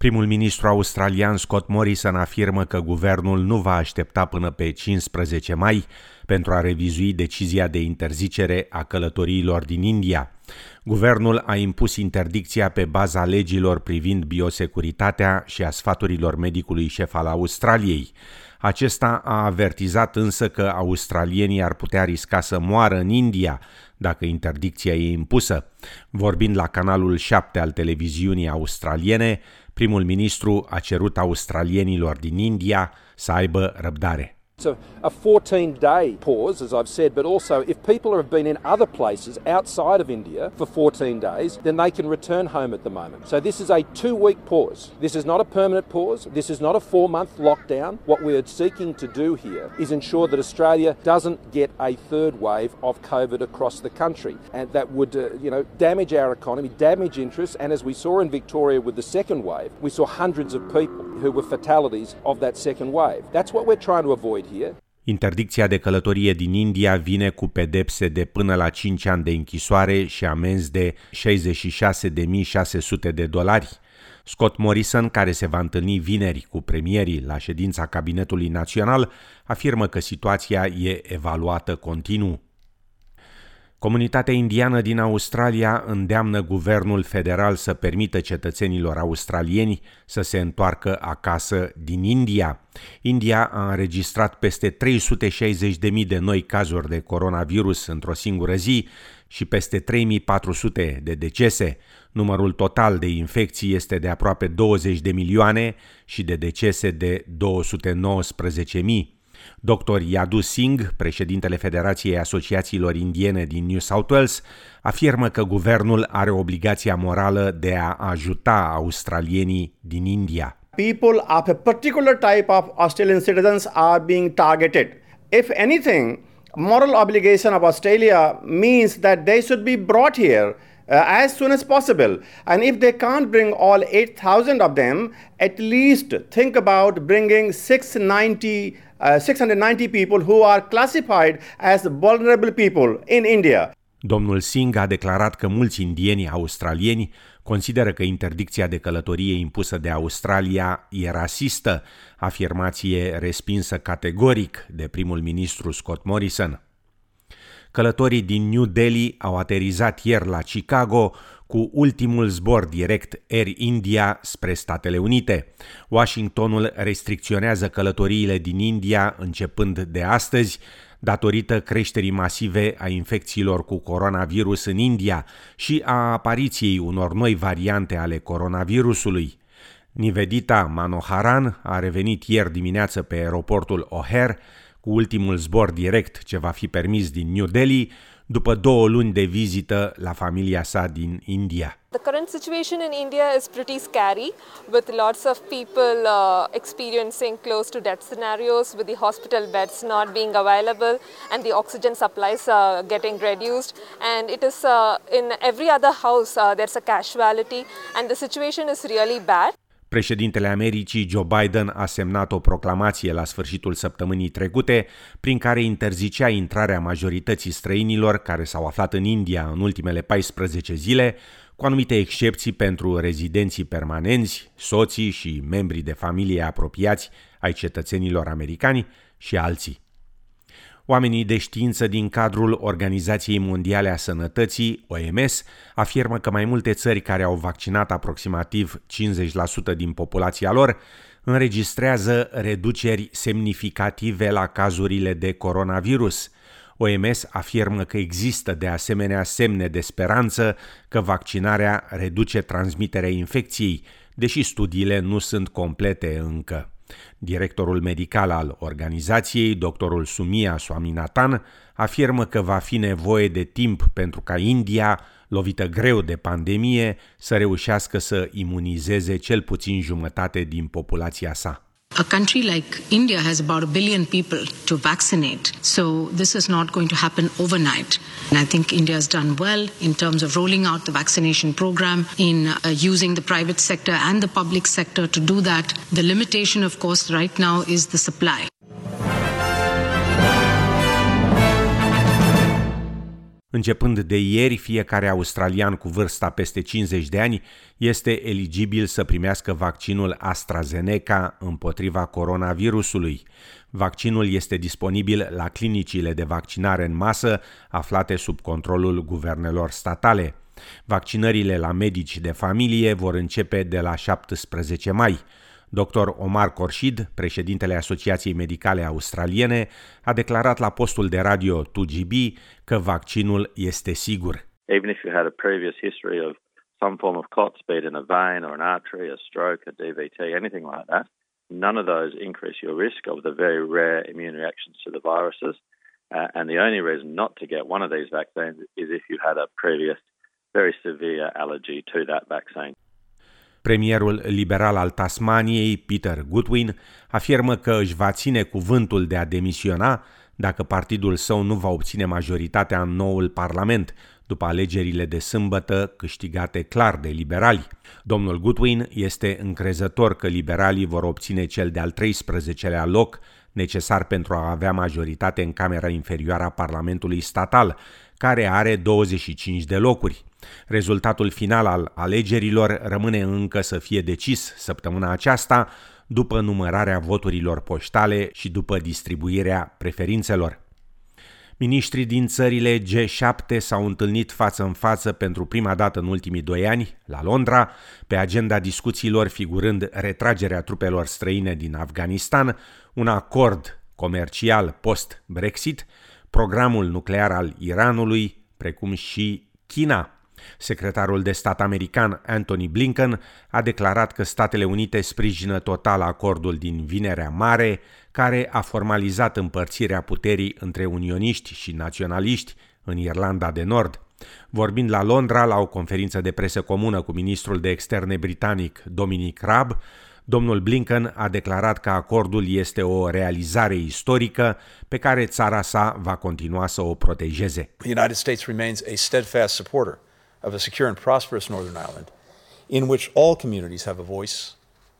Primul ministru australian Scott Morrison afirmă că guvernul nu va aștepta până pe 15 mai pentru a revizui decizia de interzicere a călătoriilor din India. Guvernul a impus interdicția pe baza legilor privind biosecuritatea și a sfaturilor medicului șef al Australiei. Acesta a avertizat însă că australienii ar putea risca să moară în India dacă interdicția e impusă. Vorbind la canalul 7 al televiziunii australiene, primul ministru a cerut australienilor din India să aibă răbdare. It's a, a 14 day pause, as I've said, but also if people have been in other places outside of India for 14 days, then they can return home at the moment. So this is a two week pause. This is not a permanent pause. This is not a four month lockdown. What we are seeking to do here is ensure that Australia doesn't get a third wave of COVID across the country. And that would, uh, you know, damage our economy, damage interests. And as we saw in Victoria with the second wave, we saw hundreds of people who were fatalities of that second wave. That's what we're trying to avoid. Interdicția de călătorie din India vine cu pedepse de până la 5 ani de închisoare și amenzi de 66.600 de dolari. Scott Morrison, care se va întâlni vineri cu premierii la ședința Cabinetului Național, afirmă că situația e evaluată continuu. Comunitatea indiană din Australia îndeamnă guvernul federal să permită cetățenilor australieni să se întoarcă acasă din India. India a înregistrat peste 360.000 de noi cazuri de coronavirus într-o singură zi și peste 3400 de decese. Numărul total de infecții este de aproape 20 de milioane și de decese de 219.000. Dr. Yadu Singh, președintele Federației Asociațiilor Indiene din New South Wales, afirmă că guvernul are obligația morală de a ajuta australienii din India. People of a particular type of Australian citizens are being targeted. If anything, moral obligation of Australia means that they should be brought here uh, as soon as possible. And if they can't bring all 8,000 of them, at least think about bringing 690, uh, 690 people who are classified as vulnerable people in India. Domnul Singh a declarat că mulți indieni australieni consideră că interdicția de călătorie impusă de Australia e rasistă, afirmație respinsă categoric de primul ministru Scott Morrison. Călătorii din New Delhi au aterizat ieri la Chicago cu ultimul zbor direct Air India spre Statele Unite. Washingtonul restricționează călătoriile din India începând de astăzi, datorită creșterii masive a infecțiilor cu coronavirus în India și a apariției unor noi variante ale coronavirusului. Nivedita Manoharan a revenit ieri dimineață pe aeroportul O'Hare cu ultimul zbor direct ce va fi permis din New Delhi după două luni de vizită la familia sa din India. The current situation in India is pretty scary, with lots of people uh, experiencing close to death scenarios, with the hospital beds not being available and the oxygen supplies uh, getting reduced. And it is uh, in every other house uh, there's a casualty, and the situation is really bad. Președintele Americii Joe Biden a semnat o proclamație la sfârșitul săptămânii trecute prin care interzicea intrarea majorității străinilor care s-au aflat în India în ultimele 14 zile, cu anumite excepții pentru rezidenții permanenți, soții și membrii de familie apropiați ai cetățenilor americani și alții. Oamenii de știință din cadrul Organizației Mondiale a Sănătății, OMS, afirmă că mai multe țări care au vaccinat aproximativ 50% din populația lor înregistrează reduceri semnificative la cazurile de coronavirus. OMS afirmă că există de asemenea semne de speranță că vaccinarea reduce transmiterea infecției, deși studiile nu sunt complete încă. Directorul medical al organizației, doctorul Sumia Swaminathan, afirmă că va fi nevoie de timp pentru ca India, lovită greu de pandemie, să reușească să imunizeze cel puțin jumătate din populația sa. A country like India has about a billion people to vaccinate, so this is not going to happen overnight. And I think India has done well in terms of rolling out the vaccination program, in uh, using the private sector and the public sector to do that. The limitation, of course, right now is the supply. Începând de ieri, fiecare australian cu vârsta peste 50 de ani este eligibil să primească vaccinul AstraZeneca împotriva coronavirusului. Vaccinul este disponibil la clinicile de vaccinare în masă aflate sub controlul guvernelor statale. Vaccinările la medici de familie vor începe de la 17 mai. Dr. Omar Corshid, președintele Asociației Medicale Australiene, a declarat la postul de radio 2GB că vaccinul este sigur. Even if you had a previous history of some form of clot speed in a vein or an artery, a stroke, a DVT, anything like that, none of those increase your risk of the very rare immune reactions to the viruses. Uh, and the only reason not to get one of these vaccines is if you had a previous very severe allergy to that vaccine. Premierul liberal al Tasmaniei, Peter Goodwin, afirmă că își va ține cuvântul de a demisiona dacă partidul său nu va obține majoritatea în noul Parlament, după alegerile de sâmbătă câștigate clar de liberali. Domnul Goodwin este încrezător că liberalii vor obține cel de-al 13-lea loc necesar pentru a avea majoritate în Camera Inferioară a Parlamentului Statal, care are 25 de locuri. Rezultatul final al alegerilor rămâne încă să fie decis săptămâna aceasta, după numărarea voturilor poștale și după distribuirea preferințelor. Ministrii din țările G7 s-au întâlnit față în față pentru prima dată în ultimii doi ani, la Londra, pe agenda discuțiilor figurând retragerea trupelor străine din Afganistan, un acord comercial post-Brexit, programul nuclear al Iranului, precum și China. Secretarul de stat american Anthony Blinken a declarat că Statele Unite sprijină total acordul din Vinerea Mare, care a formalizat împărțirea puterii între unioniști și naționaliști în Irlanda de Nord. Vorbind la Londra la o conferință de presă comună cu ministrul de externe britanic Dominic Raab, domnul Blinken a declarat că acordul este o realizare istorică pe care țara sa va continua să o protejeze. The United States remains a steadfast supporter of a secure and prosperous Northern Ireland in which all communities have a voice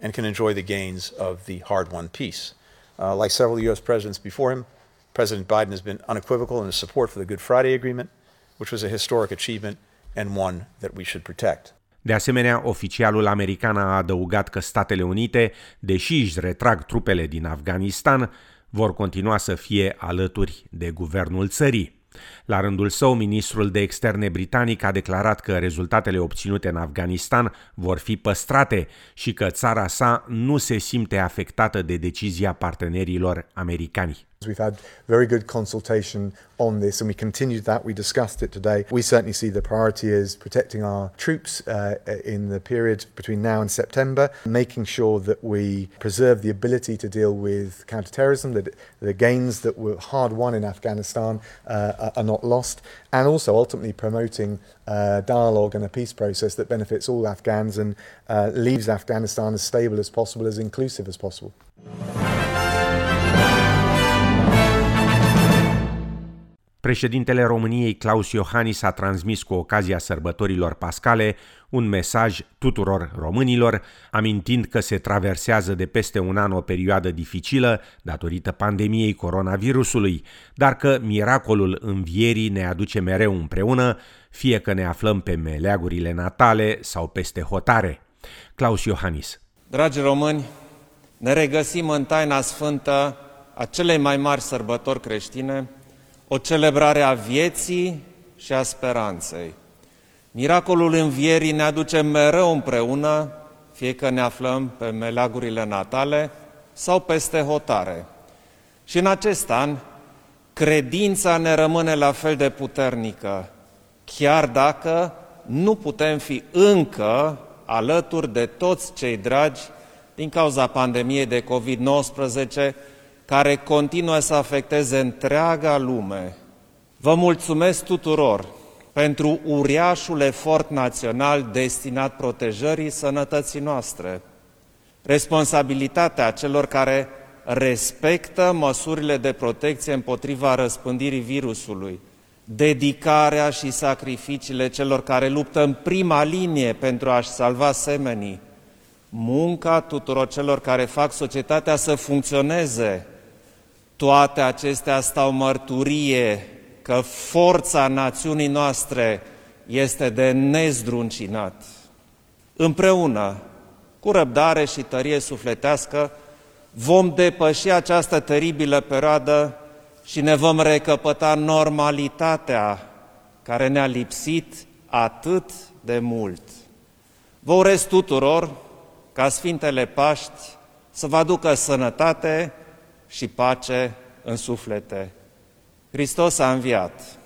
and can enjoy the gains of the hard won peace. Uh, like several U.S. presidents before him, President Biden has been unequivocal in his support for the Good Friday Agreement, which was a historic achievement and one that we should protect. De asemenea, oficialul american a adăugat că Statele Unite, deși își retrag trupele din Afganistan, vor continua să fie alături de guvernul țării. La rândul său, ministrul de externe britanic a declarat că rezultatele obținute în Afganistan vor fi păstrate și că țara sa nu se simte afectată de decizia partenerilor americani. We've had very good consultation on this and we continued that. We discussed it today. We certainly see the priority is protecting our troops uh, in the period between now and September, making sure that we preserve the ability to deal with counterterrorism, that the gains that were hard won in Afghanistan uh, are not lost, and also ultimately promoting uh, dialogue and a peace process that benefits all Afghans and uh, leaves Afghanistan as stable as possible, as inclusive as possible. Președintele României Claus Iohannis a transmis cu ocazia sărbătorilor pascale un mesaj tuturor românilor, amintind că se traversează de peste un an o perioadă dificilă datorită pandemiei coronavirusului, dar că miracolul învierii ne aduce mereu împreună, fie că ne aflăm pe meleagurile natale sau peste hotare. Claus Iohannis Dragi români, ne regăsim în taina sfântă a celei mai mari sărbători creștine, o celebrare a vieții și a speranței. Miracolul învierii ne aduce mereu împreună, fie că ne aflăm pe meleagurile natale sau peste hotare. Și în acest an, credința ne rămâne la fel de puternică, chiar dacă nu putem fi încă alături de toți cei dragi din cauza pandemiei de COVID-19, care continuă să afecteze întreaga lume. Vă mulțumesc tuturor pentru uriașul efort național destinat protejării sănătății noastre, responsabilitatea celor care respectă măsurile de protecție împotriva răspândirii virusului, dedicarea și sacrificiile celor care luptă în prima linie pentru a-și salva semenii, munca tuturor celor care fac societatea să funcționeze toate acestea stau mărturie că forța națiunii noastre este de nezdruncinat. Împreună, cu răbdare și tărie sufletească, vom depăși această teribilă perioadă și ne vom recăpăta normalitatea care ne-a lipsit atât de mult. Vă urez tuturor ca Sfintele Paști să vă aducă sănătate și pace în suflete. Hristos a înviat!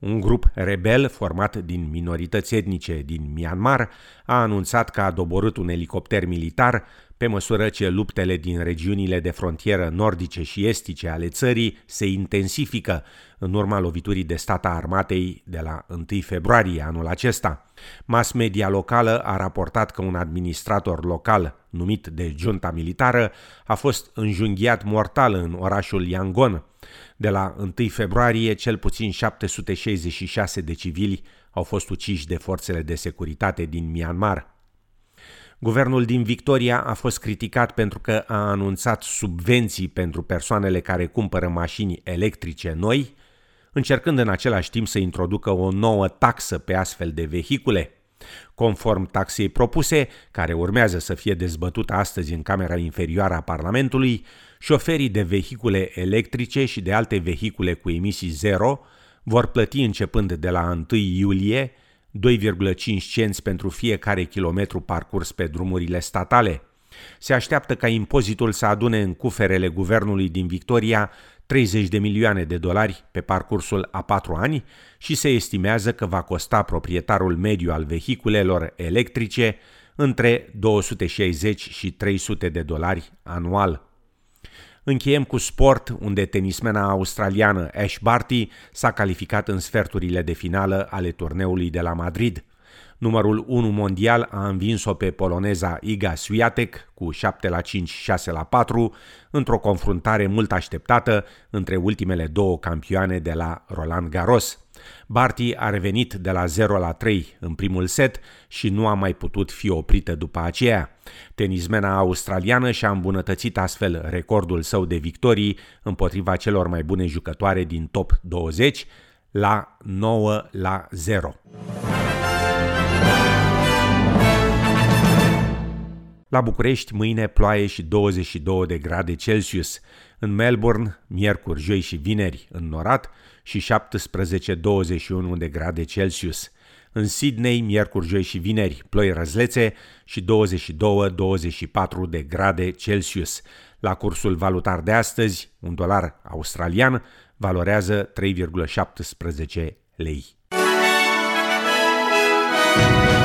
Un grup rebel format din minorități etnice din Myanmar a anunțat că a doborât un elicopter militar pe măsură ce luptele din regiunile de frontieră nordice și estice ale țării se intensifică în urma loviturii de stat a armatei de la 1 februarie anul acesta. Mass media locală a raportat că un administrator local numit de junta militară a fost înjunghiat mortal în orașul Yangon. De la 1 februarie, cel puțin 766 de civili au fost uciși de forțele de securitate din Myanmar. Guvernul din Victoria a fost criticat pentru că a anunțat subvenții pentru persoanele care cumpără mașini electrice noi, încercând în același timp să introducă o nouă taxă pe astfel de vehicule. Conform taxei propuse, care urmează să fie dezbătută astăzi în Camera Inferioară a Parlamentului, șoferii de vehicule electrice și de alte vehicule cu emisii zero vor plăti începând de la 1 iulie 2,5 cenți pentru fiecare kilometru parcurs pe drumurile statale. Se așteaptă ca impozitul să adune în cuferele guvernului din Victoria 30 de milioane de dolari pe parcursul a patru ani și se estimează că va costa proprietarul mediu al vehiculelor electrice între 260 și 300 de dolari anual. Încheiem cu sport, unde tenismena australiană Ash Barty s-a calificat în sferturile de finală ale turneului de la Madrid. Numărul 1 mondial a învins-o pe poloneza Iga Swiatek cu 7 la 5, 6 la 4 într-o confruntare mult așteptată între ultimele două campioane de la Roland Garros. Barty a revenit de la 0 la 3 în primul set și nu a mai putut fi oprită după aceea. Tenismena australiană și-a îmbunătățit astfel recordul său de victorii împotriva celor mai bune jucătoare din top 20 la 9 la 0. La București, mâine, ploaie și 22 de grade Celsius. În Melbourne, miercuri, joi și vineri, în norat, și 17-21 de grade Celsius. În Sydney, miercuri, joi și vineri, ploi răzlețe și 22-24 de grade Celsius. La cursul valutar de astăzi, un dolar australian valorează 3,17 lei. Thank you.